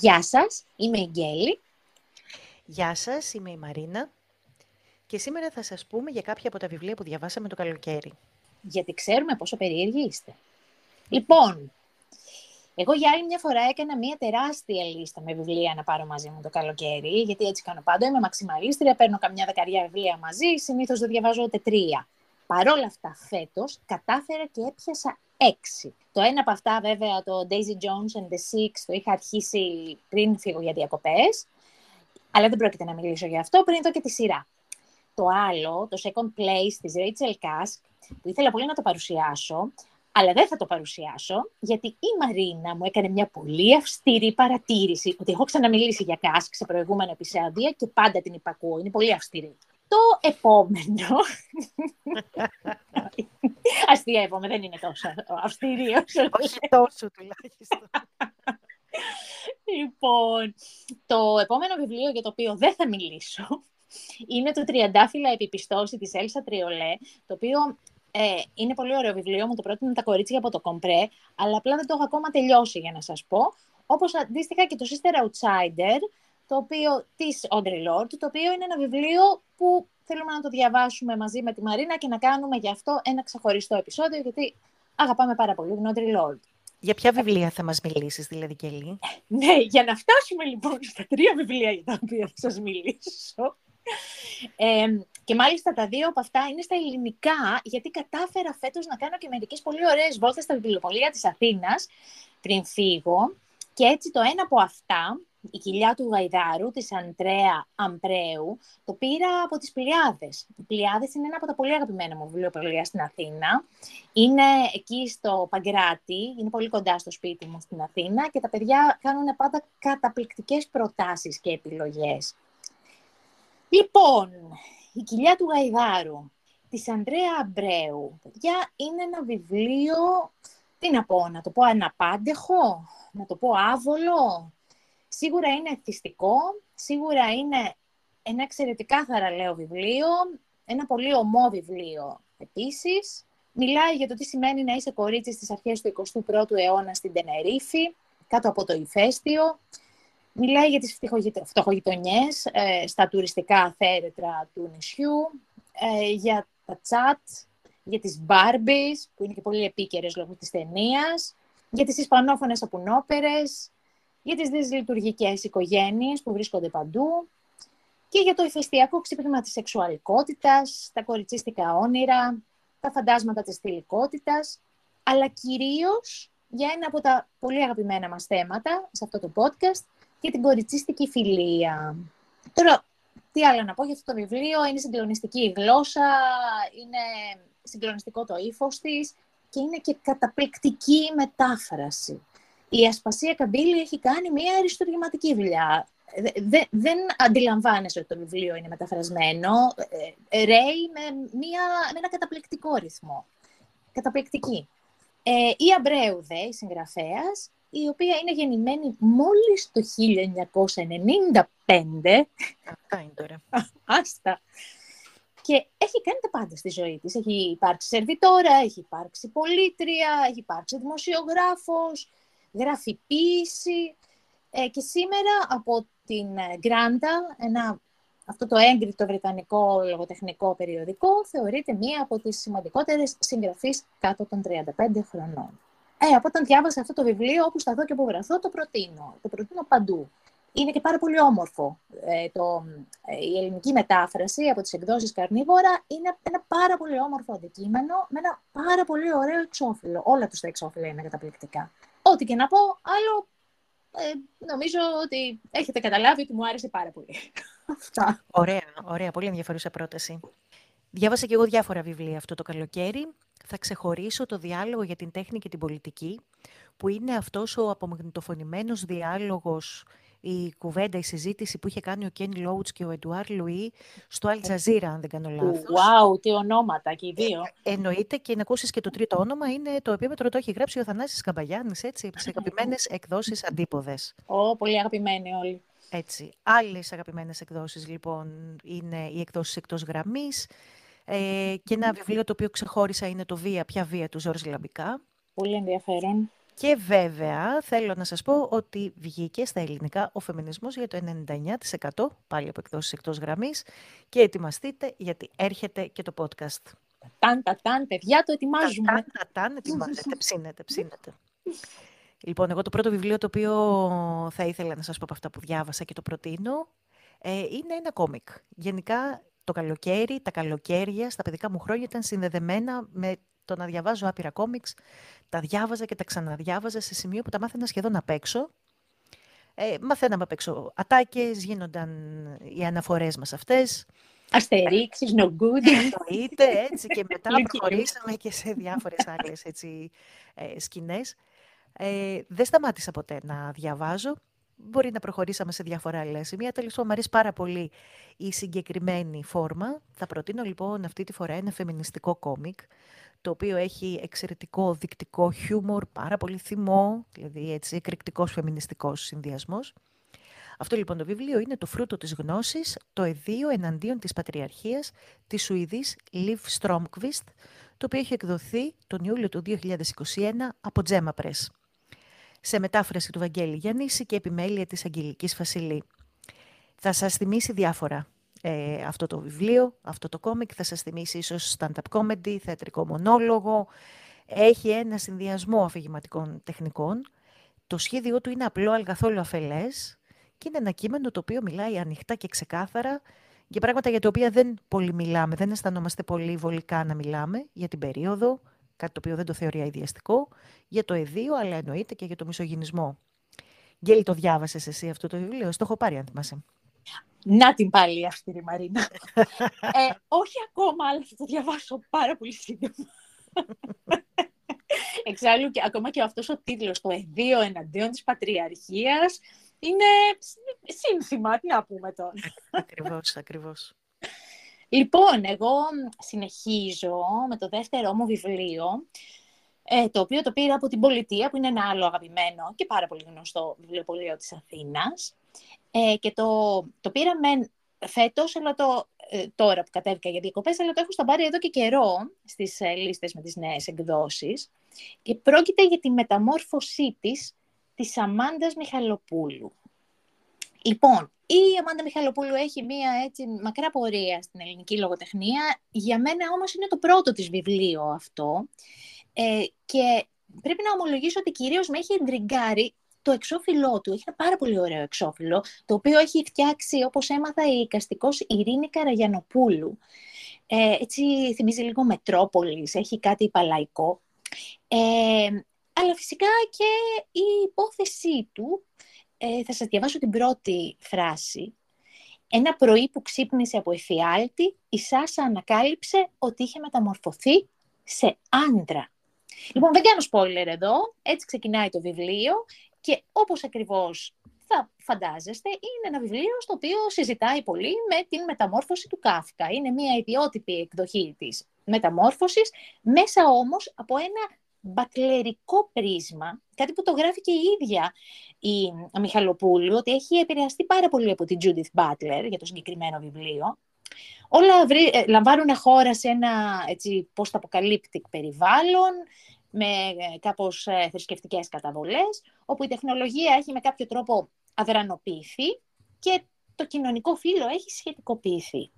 Γεια σας, είμαι η Γκέλη. Γεια σας, είμαι η Μαρίνα. Και σήμερα θα σας πούμε για κάποια από τα βιβλία που διαβάσαμε το καλοκαίρι. Γιατί ξέρουμε πόσο περίεργοι είστε. Λοιπόν, εγώ για άλλη μια φορά έκανα μια τεράστια λίστα με βιβλία να πάρω μαζί μου το καλοκαίρι, γιατί έτσι κάνω πάντα. Είμαι μαξιμαλίστρια, παίρνω καμιά δεκαριά βιβλία μαζί, συνήθως δεν διαβάζω ούτε τρία. Παρ' όλα αυτά, φέτος κατάφερα και έπιασα έξι. Το ένα από αυτά, βέβαια, το Daisy Jones and the Six, το είχα αρχίσει πριν φύγω για διακοπές. Αλλά δεν πρόκειται να μιλήσω για αυτό, πριν δω και τη σειρά. Το άλλο, το Second Place της Rachel Kask, που ήθελα πολύ να το παρουσιάσω, αλλά δεν θα το παρουσιάσω, γιατί η Μαρίνα μου έκανε μια πολύ αυστηρή παρατήρηση ότι έχω ξαναμιλήσει για Kask σε προηγούμενα επεισόδια και πάντα την υπακούω. Είναι πολύ αυστηρή. Το επόμενο. Αστείευομαι, δεν είναι τόσο αυστηρή όσο Όχι τόσο τουλάχιστον. λοιπόν, το επόμενο βιβλίο για το οποίο δεν θα μιλήσω είναι το «Τριαντάφυλλα επιπιστώσει» της Έλσα Τριολέ, το οποίο ε, είναι πολύ ωραίο βιβλίο, μου το πρότεινε τα κορίτσια από το Κομπρέ, αλλά απλά δεν το έχω ακόμα τελειώσει για να σας πω. Όπως αντίστοιχα και το Sister Outsider, το οποίο, της Audrey Lord, το οποίο είναι ένα βιβλίο που θέλουμε να το διαβάσουμε μαζί με τη Μαρίνα και να κάνουμε γι' αυτό ένα ξεχωριστό επεισόδιο, γιατί αγαπάμε πάρα πολύ την Audrey Lord. Για ποια βιβλία θα μας μιλήσεις, δηλαδή, Κελή; ναι, για να φτάσουμε λοιπόν στα τρία βιβλία για τα οποία θα σας μιλήσω. Ε, και μάλιστα τα δύο από αυτά είναι στα ελληνικά, γιατί κατάφερα φέτος να κάνω και μερικές πολύ ωραίες βόλτες στα βιβλιοπολία της Αθήνας πριν φύγω. Και έτσι το ένα από αυτά η κοιλιά του Γαϊδάρου, της Αντρέα Αμπρέου, το πήρα από τις Πλιάδες. Οι Πλιάδες είναι ένα από τα πολύ αγαπημένα μου βιβλιοπολία στην Αθήνα. Είναι εκεί στο Παγκράτη, είναι πολύ κοντά στο σπίτι μου στην Αθήνα και τα παιδιά κάνουν πάντα καταπληκτικές προτάσεις και επιλογές. Λοιπόν, η κοιλιά του Γαϊδάρου, της Ανδρέα Αμπρέου, παιδιά, είναι ένα βιβλίο, τι να πω, να το πω αναπάντεχο, να το πω άβολο, Σίγουρα είναι εθιστικό, σίγουρα είναι ένα εξαιρετικά θαραλέο βιβλίο, ένα πολύ ομό βιβλίο επίσης. Μιλάει για το τι σημαίνει να είσαι κορίτσι στις αρχές του 21ου αιώνα στην Τενερίφη, κάτω από το ηφαίστειο. Μιλάει για τις φτωχογειτονιές ε, στα τουριστικά θέρετρα του νησιού, ε, για τα τσάτ, για τις μπάρμπις, που είναι και πολύ επίκαιρες λόγω της ταινίας, για τις ισπανόφωνες απουνόπερες, για τις δυσλειτουργικές οικογένειες που βρίσκονται παντού και για το ηφαιστειακό ξύπνημα της σεξουαλικότητας, τα κοριτσίστικα όνειρα, τα φαντάσματα της θηλυκότητας, αλλά κυρίως για ένα από τα πολύ αγαπημένα μας θέματα σε αυτό το podcast, για την κοριτσίστικη φιλία. Τώρα, τι άλλο να πω για αυτό το βιβλίο, είναι συγκλονιστική η γλώσσα, είναι συγκλονιστικό το ύφος της και είναι και καταπληκτική η μετάφραση η Ασπασία Καμπύλη έχει κάνει μια αριστουργηματική δουλειά. Δεν, δεν αντιλαμβάνεσαι ότι το βιβλίο είναι μεταφρασμένο. Ε, ρέει με, μια, με ένα καταπληκτικό ρυθμό. Καταπληκτική. Ε, η Αμπρέου, δε, η συγγραφέας, η οποία είναι γεννημένη μόλις το 1995. Αυτά είναι τώρα. Άστα. Και έχει κάνει τα πάντα στη ζωή της. Έχει υπάρξει σερβιτόρα, έχει υπάρξει πολίτρια, έχει υπάρξει δημοσιογράφος, γράφει ε, και σήμερα από την ε, Γκράντα, ένα, αυτό το έγκριτο βρετανικό λογοτεχνικό περιοδικό, θεωρείται μία από τις σημαντικότερες συγγραφείς κάτω των 35 χρονών. Ε, από όταν διάβασα αυτό το βιβλίο, όπου σταθώ και όπου βραθώ, το προτείνω. Το προτείνω παντού. Είναι και πάρα πολύ όμορφο. Ε, το, ε, η ελληνική μετάφραση από τις εκδόσεις Καρνίβορα είναι ένα πάρα πολύ όμορφο αντικείμενο με ένα πάρα πολύ ωραίο εξώφυλλο. Όλα τους τα εξώφυλλα είναι καταπληκτικά. Ό,τι και να πω, άλλο ε, νομίζω ότι έχετε καταλάβει ότι μου άρεσε πάρα πολύ. Αυτά. Ωραία, ωραία. Πολύ ενδιαφέρουσα πρόταση. Διάβασα και εγώ διάφορα βιβλία αυτό το καλοκαίρι. Θα ξεχωρίσω το διάλογο για την τέχνη και την πολιτική, που είναι αυτός ο απομαγνητοφωνημένος διάλογος η κουβέντα, η συζήτηση που είχε κάνει ο Κένι Λόουτς και ο Εντουάρ Λουί στο Al Jazeera, αν δεν κάνω λάθος. Wow, τι ονόματα και οι δύο. Ε, εννοείται και να ακούσεις και το τρίτο όνομα είναι το επίμετρο το έχει γράψει ο Θανάσης Καμπαγιάννης, έτσι, σε αγαπημένες εκδόσεις αντίποδες. Ω, oh, πολύ αγαπημένοι όλοι. Έτσι. Άλλες αγαπημένες εκδόσεις, λοιπόν, είναι οι εκδόσεις εκτός γραμμής. Ε, και ένα βιβλίο το οποίο ξεχώρισα είναι το «Βία, ποια βία» του Ζόρζ Λαμπικά. Πολύ ενδιαφέρον. Και βέβαια θέλω να σας πω ότι βγήκε στα ελληνικά ο φεμινισμός για το 99% πάλι από εκδόσεις εκτός γραμμής και ετοιμαστείτε γιατί έρχεται και το podcast. Ταν, τα, ταν, παιδιά, το ετοιμάζουμε. Ταν, τα, ταν, ετοιμάζετε, ψήνετε, ψήνετε. Λοιπόν, εγώ το πρώτο βιβλίο το οποίο θα ήθελα να σας πω από αυτά που διάβασα και το προτείνω ε, είναι ένα κόμικ. Γενικά το καλοκαίρι, τα καλοκαίρια στα παιδικά μου χρόνια ήταν συνδεδεμένα με το να διαβάζω άπειρα κόμιξ. Τα διάβαζα και τα ξαναδιάβαζα σε σημείο που τα μάθαινα σχεδόν απ' έξω. Ε, μαθαίναμε απ' έξω ατάκες, γίνονταν οι αναφορές μας αυτές. Αστερίξεις, no good. Εννοείται, έτσι. Και μετά προχωρήσαμε και σε διάφορες άλλες έτσι, ε, σκηνές. Ε, δεν σταμάτησα ποτέ να διαβάζω. Μπορεί να προχωρήσαμε σε διάφορα άλλα σημεία. Τέλος πάντων, μου αρέσει πάρα πολύ η συγκεκριμένη φόρμα. Θα προτείνω λοιπόν αυτή τη φορά ένα φεμινιστικό κόμικ, το οποίο έχει εξαιρετικό δεικτικό χιούμορ, πάρα πολύ θυμό, δηλαδή έτσι εκρηκτικός φεμινιστικός συνδυασμός. Αυτό λοιπόν το βιβλίο είναι το φρούτο της γνώσης, το εδίο εναντίον της πατριαρχίας της Σουηδής Liv Stromqvist, το οποίο έχει εκδοθεί τον Ιούλιο του 2021 από Τζέμα Press σε μετάφραση του Βαγγέλη Γιαννήση και επιμέλεια της Αγγελικής Φασιλή. Θα σας θυμίσει διάφορα ε, αυτό το βιβλίο, αυτό το κόμικ, θα σας θυμίσει ίσως stand-up comedy, θεατρικό μονόλογο. Έχει ένα συνδυασμό αφηγηματικών τεχνικών. Το σχέδιό του είναι απλό, αλλά καθόλου αφελές και είναι ένα κείμενο το οποίο μιλάει ανοιχτά και ξεκάθαρα για πράγματα για τα οποία δεν πολύ μιλάμε, δεν αισθανόμαστε πολύ βολικά να μιλάμε για την περίοδο, κάτι το οποίο δεν το θεωρεί αειδιαστικό, για το εδίο, αλλά εννοείται και για το μισογυνισμό. Γκέλη, το διάβασες εσύ αυτό το βιβλίο, στο έχω πάρει αν θυμάσαι. Να την πάλι αυστηρή Μαρίνα. ε, όχι ακόμα, αλλά θα το διαβάσω πάρα πολύ σύντομα. Εξάλλου, και, ακόμα και αυτός ο τίτλος, το εδίο εναντίον της πατριαρχίας, είναι σύνθημα, τι να πούμε τώρα. ακριβώς, ακριβώς. Λοιπόν, εγώ συνεχίζω με το δεύτερό μου βιβλίο, ε, το οποίο το πήρα από την Πολιτεία, που είναι ένα άλλο αγαπημένο και πάρα πολύ γνωστό βιβλιοπωλείο της Αθήνας. Ε, και το, το πήρα με φέτος, αλλά το, ε, τώρα που κατέβηκα για διακοπές, αλλά το έχω στα πάρει εδώ και καιρό στις ε, λίστες με τις νέες εκδόσεις. Και πρόκειται για τη μεταμόρφωσή της, της Αμάντας Μιχαλοπούλου. Λοιπόν, η Αμάντα Μιχαλοπούλου έχει μία έτσι μακρά πορεία στην ελληνική λογοτεχνία. Για μένα όμως είναι το πρώτο της βιβλίο αυτό. Ε, και πρέπει να ομολογήσω ότι κυρίως με έχει εντριγκάρει το εξώφυλλό του. Έχει ένα πάρα πολύ ωραίο εξώφυλλο, το οποίο έχει φτιάξει, όπως έμαθα, η οικαστικός Ειρήνη Καραγιανοπούλου. Ε, έτσι θυμίζει λίγο Μετρόπολης, έχει κάτι παλαϊκό. Ε, αλλά φυσικά και η υπόθεσή του ε, θα σας διαβάσω την πρώτη φράση. Ένα πρωί που ξύπνησε από εφιάλτη, η Σάσα ανακάλυψε ότι είχε μεταμορφωθεί σε άντρα. Λοιπόν, δεν κάνω spoiler εδώ, έτσι ξεκινάει το βιβλίο και όπως ακριβώς θα φαντάζεστε, είναι ένα βιβλίο στο οποίο συζητάει πολύ με την μεταμόρφωση του Κάφκα. Είναι μια ιδιότυπη εκδοχή της μεταμόρφωσης, μέσα όμως από ένα μπατλερικό πρίσμα, κάτι που το γράφει και η ίδια η Μιχαλοπούλου, ότι έχει επηρεαστεί πάρα πολύ από την Judith Butler για το συγκεκριμένο βιβλίο. Όλα βρει, ε, λαμβάνουν χώρα σε ένα έτσι, post-apocalyptic περιβάλλον, με ε, κάπως ε, θρησκευτικές καταβολές, όπου η τεχνολογία έχει με κάποιο τρόπο αδρανοποιηθεί και το κοινωνικό φύλλο έχει σχετικοποιηθεί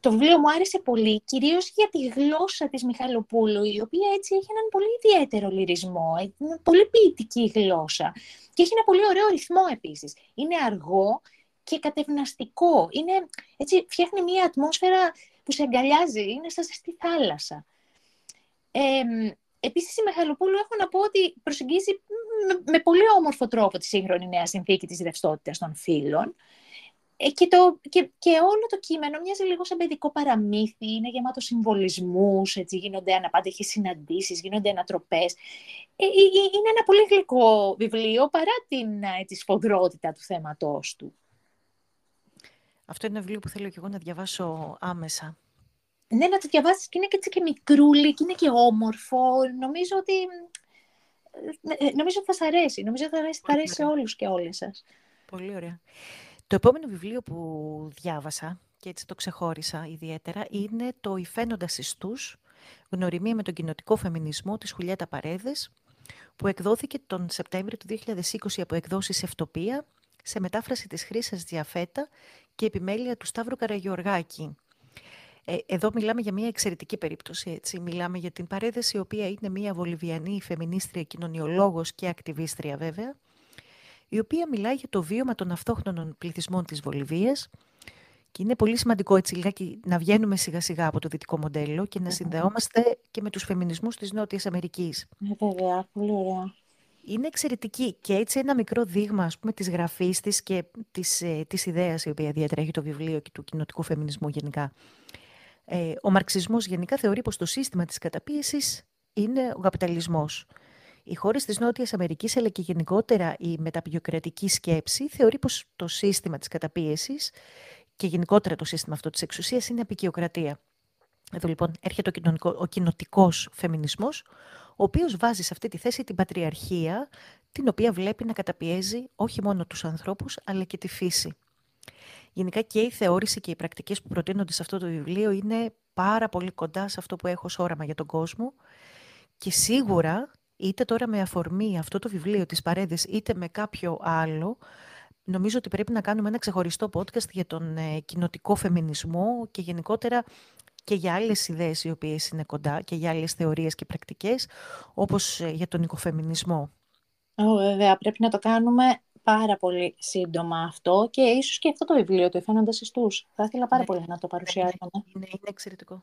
το βιβλίο μου άρεσε πολύ, κυρίως για τη γλώσσα της Μιχαλοπούλου, η οποία έτσι έχει έναν πολύ ιδιαίτερο λυρισμό, είναι πολύ ποιητική γλώσσα και έχει ένα πολύ ωραίο ρυθμό επίσης. Είναι αργό και κατευναστικό, είναι, έτσι, φτιάχνει μια ατμόσφαιρα που σε αγκαλιάζει, είναι σαν στη θάλασσα. Ε, Επίσης η Μιχαλοπούλου έχω να πω ότι προσεγγίζει με, με πολύ όμορφο τρόπο τη σύγχρονη νέα συνθήκη της ρευστότητας των φύλων. Ε, και, το, και, και όλο το κείμενο μοιάζει λίγο σαν παιδικό παραμύθι, είναι γεμάτο συμβολισμούς, έτσι, γίνονται αναπάντεχες συναντήσεις, γίνονται ανατροπές. Ε, ε, ε, είναι ένα πολύ γλυκό βιβλίο παρά την τη σφοδρότητα του θέματός του. Αυτό είναι ένα βιβλίο που θέλω και εγώ να διαβάσω άμεσα. Ναι, να το διαβάσεις και είναι και, και μικρούλι και είναι και όμορφο. Νομίζω ότι, νομίζω ότι θα σας αρέσει. Νομίζω ότι θα αρέσει, θα αρέσει σε όλους και όλες σας. Πολύ ωραία. Το επόμενο βιβλίο που διάβασα, και έτσι το ξεχώρισα ιδιαίτερα, είναι το «Οι φαίνοντας ιστούς, γνωριμία με τον κοινοτικό φεμινισμό» της Χουλιέτα Παρέδες. που εκδόθηκε τον Σεπτέμβριο του 2020 από εκδόσεις Ευτοπία σε μετάφραση της Χρύσας Διαφέτα και επιμέλεια του Σταύρου Καραγιοργάκη. Ε, εδώ μιλάμε για μια εξαιρετική περίπτωση. Έτσι. Μιλάμε για την παρέδεση, η οποία είναι μια βολιβιανή φεμινίστρια κοινωνιολόγος και ακτιβίστρια βέβαια, η οποία μιλάει για το βίωμα των αυτόχθονων πληθυσμών της Βολιβίας και είναι πολύ σημαντικό έτσι λιγάκι να βγαίνουμε σιγά σιγά από το δυτικό μοντέλο και να συνδεόμαστε και με τους φεμινισμούς της Νότιας Αμερικής. Ναι, βέβαια, πολύ ωραία. Είναι εξαιρετική και έτσι ένα μικρό δείγμα ας πούμε, της γραφής της και της, ε, της ιδέας η οποία διατρέχει το βιβλίο και του κοινοτικού φεμινισμού γενικά. Ε, ο μαρξισμός γενικά θεωρεί πως το σύστημα της καταπίεσης είναι ο καπιταλισμός. Οι χώρες της Νότιας Αμερικής, αλλά και γενικότερα η μεταπιοκρατική σκέψη, θεωρεί πως το σύστημα της καταπίεσης και γενικότερα το σύστημα αυτό της εξουσίας είναι απεικιοκρατία. Εδώ λοιπόν έρχεται ο, ο κοινοτικός φεμινισμός, ο οποίος βάζει σε αυτή τη θέση την πατριαρχία, την οποία βλέπει να καταπιέζει όχι μόνο τους ανθρώπους, αλλά και τη φύση. Γενικά και η θεώρηση και οι πρακτικές που προτείνονται σε αυτό το βιβλίο είναι πάρα πολύ κοντά σε αυτό που έχω ως όραμα για τον κόσμο και σίγουρα είτε τώρα με αφορμή αυτό το βιβλίο της Παρέδες είτε με κάποιο άλλο νομίζω ότι πρέπει να κάνουμε ένα ξεχωριστό podcast για τον ε, κοινοτικό φεμινισμό και γενικότερα και για άλλες ιδέες οι οποίες είναι κοντά και για άλλες θεωρίες και πρακτικές όπως ε, για τον οικοφεμινισμό. Oh, βέβαια, πρέπει να το κάνουμε πάρα πολύ σύντομα αυτό και ίσως και αυτό το βιβλίο, το «Εφαίνοντας εστούς». Θα ήθελα πάρα ναι, πολύ να το παρουσιάσουμε. Ναι, είναι, είναι εξαιρετικό.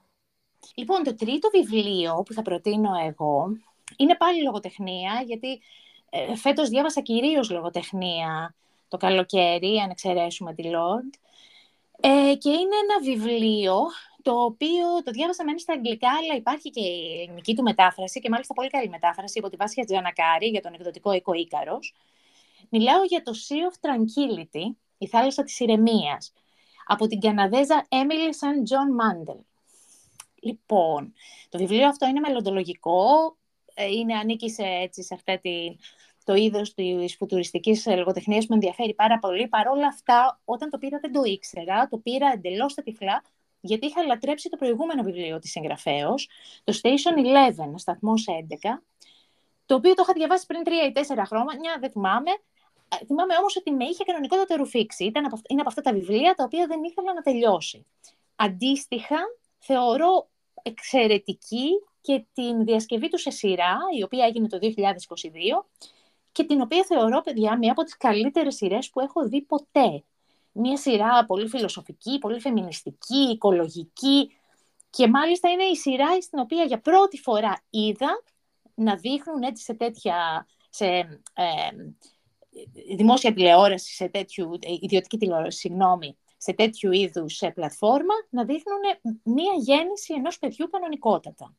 Λοιπόν, το τρίτο βιβλίο που θα προτείνω εγώ είναι πάλι λογοτεχνία, γιατί ε, φέτος διάβασα κυρίως λογοτεχνία το καλοκαίρι, αν εξαιρέσουμε τη Lord. Ε, και είναι ένα βιβλίο το οποίο το διάβασα μένει στα αγγλικά, αλλά υπάρχει και η ελληνική του μετάφραση και μάλιστα πολύ καλή μετάφραση από τη Βάσια Τζανακάρη για τον εκδοτικό οίκο Ίκαρος. Μιλάω για το Sea of Tranquility, η θάλασσα της ηρεμίας, από την Καναδέζα Emily St. John Mandel. Λοιπόν, το βιβλίο αυτό είναι μελλοντολογικό, ε, είναι, ανήκει σε, έτσι, σε αυτή τη, το είδος της φουτουριστικής λογοτεχνίας που με ενδιαφέρει πάρα πολύ. Παρ' όλα αυτά, όταν το πήρα δεν το ήξερα, το πήρα εντελώς στα τυφλά, γιατί είχα λατρέψει το προηγούμενο βιβλίο της συγγραφέω, το Station 11, σταθμό 11, το οποίο το είχα διαβάσει πριν τρία ή τέσσερα χρόνια, δεν θυμάμαι. Ε, θυμάμαι όμως ότι με είχε κανονικότατα ρουφήξει. Ήταν από, είναι από αυτά τα βιβλία τα οποία δεν ήθελα να τελειώσει. Αντίστοιχα, θεωρώ εξαιρετική και την διασκευή του σε σειρά, η οποία έγινε το 2022, και την οποία θεωρώ, παιδιά, μία από τις καλύτερες σειρές που έχω δει ποτέ. Μία σειρά πολύ φιλοσοφική, πολύ φεμινιστική, οικολογική και μάλιστα είναι η σειρά στην οποία για πρώτη φορά είδα να δείχνουν έτσι σε τέτοια, σε, ε, δημόσια τηλεόραση, σε τέτοιου, ιδιωτική τηλεόραση, συγγνώμη, σε τέτοιου είδους σε πλατφόρμα, να δείχνουν μία γέννηση ενός παιδιού κανονικότατα.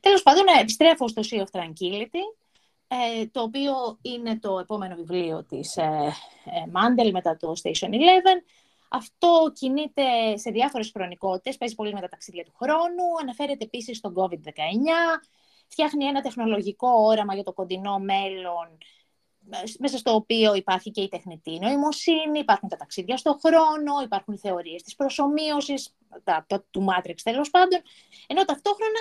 Τέλος πάντων, επιστρέφω στο Sea of Tranquility, ε, το οποίο είναι το επόμενο βιβλίο της ε, ε μετά το Station 11. Αυτό κινείται σε διάφορες χρονικότητες, παίζει πολύ με τα ταξίδια του χρόνου, αναφέρεται επίσης στον COVID-19, φτιάχνει ένα τεχνολογικό όραμα για το κοντινό μέλλον, μέσα στο οποίο υπάρχει και η τεχνητή νοημοσύνη, υπάρχουν τα ταξίδια στο χρόνο, υπάρχουν οι θεωρίες της προσωμείωσης, τα, το, του Matrix τέλος πάντων, ενώ ταυτόχρονα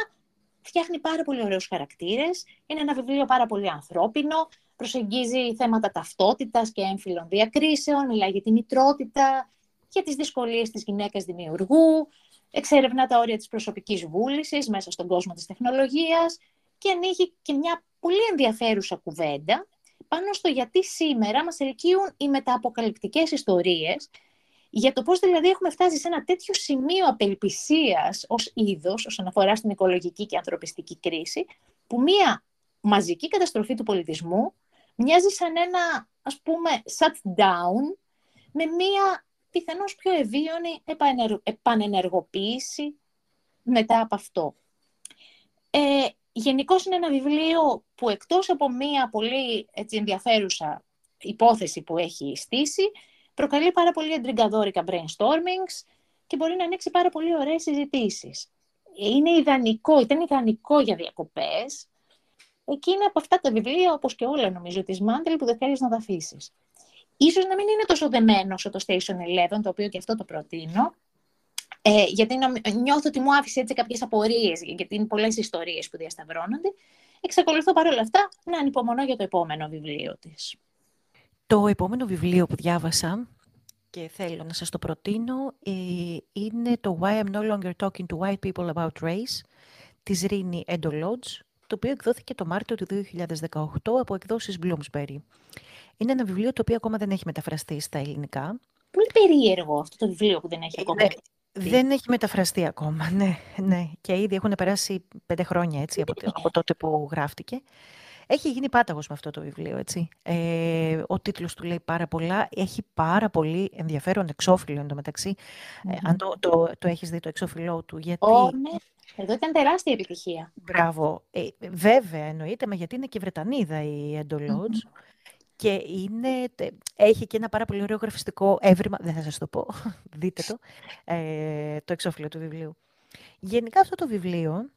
φτιάχνει πάρα πολύ ωραίους χαρακτήρες, είναι ένα βιβλίο πάρα πολύ ανθρώπινο, προσεγγίζει θέματα ταυτότητας και έμφυλων διακρίσεων, μιλάει για τη μητρότητα, για τις δυσκολίες της γυναίκας δημιουργού, εξερευνά τα όρια της προσωπικής βούλησης μέσα στον κόσμο της τεχνολογίας και ανοίγει και μια πολύ ενδιαφέρουσα κουβέντα πάνω στο γιατί σήμερα μας ελκύουν οι μεταποκαλυπτικές ιστορίες για το πώς δηλαδή έχουμε φτάσει σε ένα τέτοιο σημείο απελπισίας ως είδος όσον αφορά στην οικολογική και ανθρωπιστική κρίση, που μία μαζική καταστροφή του πολιτισμού μοιάζει σαν ένα, ας πούμε, shutdown με μία πιθανώς πιο ευίωνη επανενεργοποίηση μετά από αυτό. Ε, Γενικώς είναι ένα βιβλίο που εκτός από μία πολύ έτσι, ενδιαφέρουσα υπόθεση που έχει στήσει, προκαλεί πάρα πολύ εντριγκαδόρικα brainstormings και μπορεί να ανοίξει πάρα πολύ ωραίες συζητήσεις. Είναι ιδανικό, ήταν ιδανικό για διακοπές. Εκεί είναι από αυτά τα βιβλία, όπως και όλα νομίζω, της Μάντελ, που δεν θέλεις να τα αφήσεις. Ίσως να μην είναι τόσο δεμένο όσο το Station 11, το οποίο και αυτό το προτείνω, ε, γιατί νιώθω ότι μου άφησε έτσι κάποιες απορίες, γιατί είναι πολλές ιστορίες που διασταυρώνονται, εξακολουθώ παρόλα αυτά να ανυπομονώ για το επόμενο βιβλίο της. Το επόμενο βιβλίο που διάβασα και θέλω να σας το προτείνω ε, είναι το Why I'm No Longer Talking to White People About Race της Ρίνη Εντολότζ, το οποίο εκδόθηκε το Μάρτιο του 2018 από εκδόσεις Bloomsbury. Είναι ένα βιβλίο το οποίο ακόμα δεν έχει μεταφραστεί στα ελληνικά. Πολύ περίεργο αυτό το βιβλίο που δεν έχει ακόμα δεν έχει μεταφραστεί ακόμα, ναι, ναι. Και ήδη έχουν περάσει πέντε χρόνια έτσι, από, από τότε που γράφτηκε. Έχει γίνει πάταγος με αυτό το βιβλίο, έτσι. Ε, ο τίτλος του λέει πάρα πολλά. Έχει πάρα πολύ ενδιαφέρον εξώφυλλο εντωμεταξύ. Ε, αν το, το, το έχεις δει το εξώφυλλό του, γιατί... Oh, ναι. Εδώ ήταν τεράστια επιτυχία. Μπράβο. Ε, βέβαια, εννοείται, μα γιατί είναι και Βρετανίδα η εντολοτζ Και είναι, έχει και ένα πάρα πολύ ωραίο γραφιστικό έβριμα. Δεν θα σας το πω. Δείτε το. Ε, το εξώφυλλο του βιβλίου. Γενικά αυτό το βιβλίο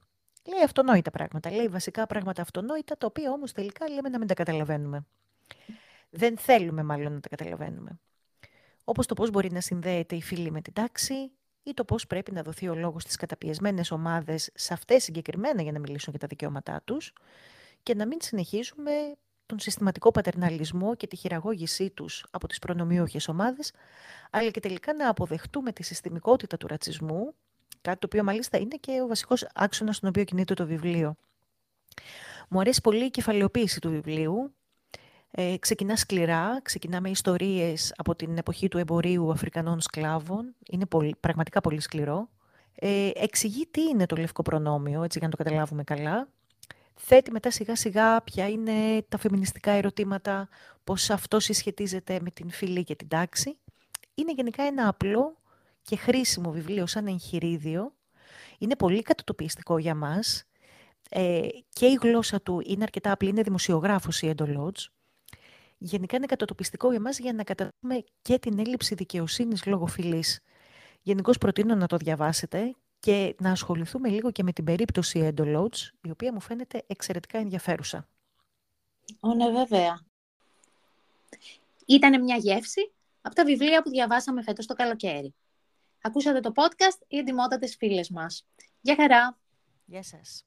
Λέει αυτονόητα πράγματα. Λέει βασικά πράγματα αυτονόητα, τα οποία όμως τελικά λέμε να μην τα καταλαβαίνουμε. Δεν θέλουμε μάλλον να τα καταλαβαίνουμε. Όπως το πώς μπορεί να συνδέεται η φίλη με την τάξη ή το πώς πρέπει να δοθεί ο λόγος στις καταπιεσμένες ομάδες σε αυτές συγκεκριμένα για να μιλήσουν για τα δικαιώματά τους και να μην συνεχίζουμε τον συστηματικό πατερναλισμό και τη χειραγώγησή τους από τις προνομιούχες ομάδες, αλλά και τελικά να αποδεχτούμε τη συστημικότητα του ρατσισμού Κάτι το οποίο μάλιστα είναι και ο βασικός άξονας στον οποίο κινείται το βιβλίο. Μου αρέσει πολύ η κεφαλαιοποίηση του βιβλίου. Ε, ξεκινά σκληρά, ξεκινά με ιστορίες από την εποχή του εμπορίου Αφρικανών σκλάβων. Είναι πολύ, πραγματικά πολύ σκληρό. Ε, εξηγεί τι είναι το λευκό προνόμιο, έτσι για να το καταλάβουμε καλά. Θέτει μετά σιγά σιγά ποια είναι τα φεμινιστικά ερωτήματα, πώς αυτό συσχετίζεται με την φυλή και την τάξη. Είναι γενικά ένα απλό και χρήσιμο βιβλίο σαν εγχειρίδιο. Είναι πολύ κατατοπιστικό για μας. Ε, και η γλώσσα του είναι αρκετά απλή, είναι δημοσιογράφος η Εντολότζ. Γενικά είναι κατατοπιστικό για μας για να καταλάβουμε και την έλλειψη δικαιοσύνης λόγω φυλής. Γενικώς προτείνω να το διαβάσετε και να ασχοληθούμε λίγο και με την περίπτωση Εντολότζ, η οποία μου φαίνεται εξαιρετικά ενδιαφέρουσα. Ω, ναι, βέβαια. Ήταν μια γεύση από τα βιβλία που διαβάσαμε φέτος το καλοκαίρι. Ακούσατε το podcast «Οι εντυμότατες φίλες μας». Γεια χαρά! Γεια σας!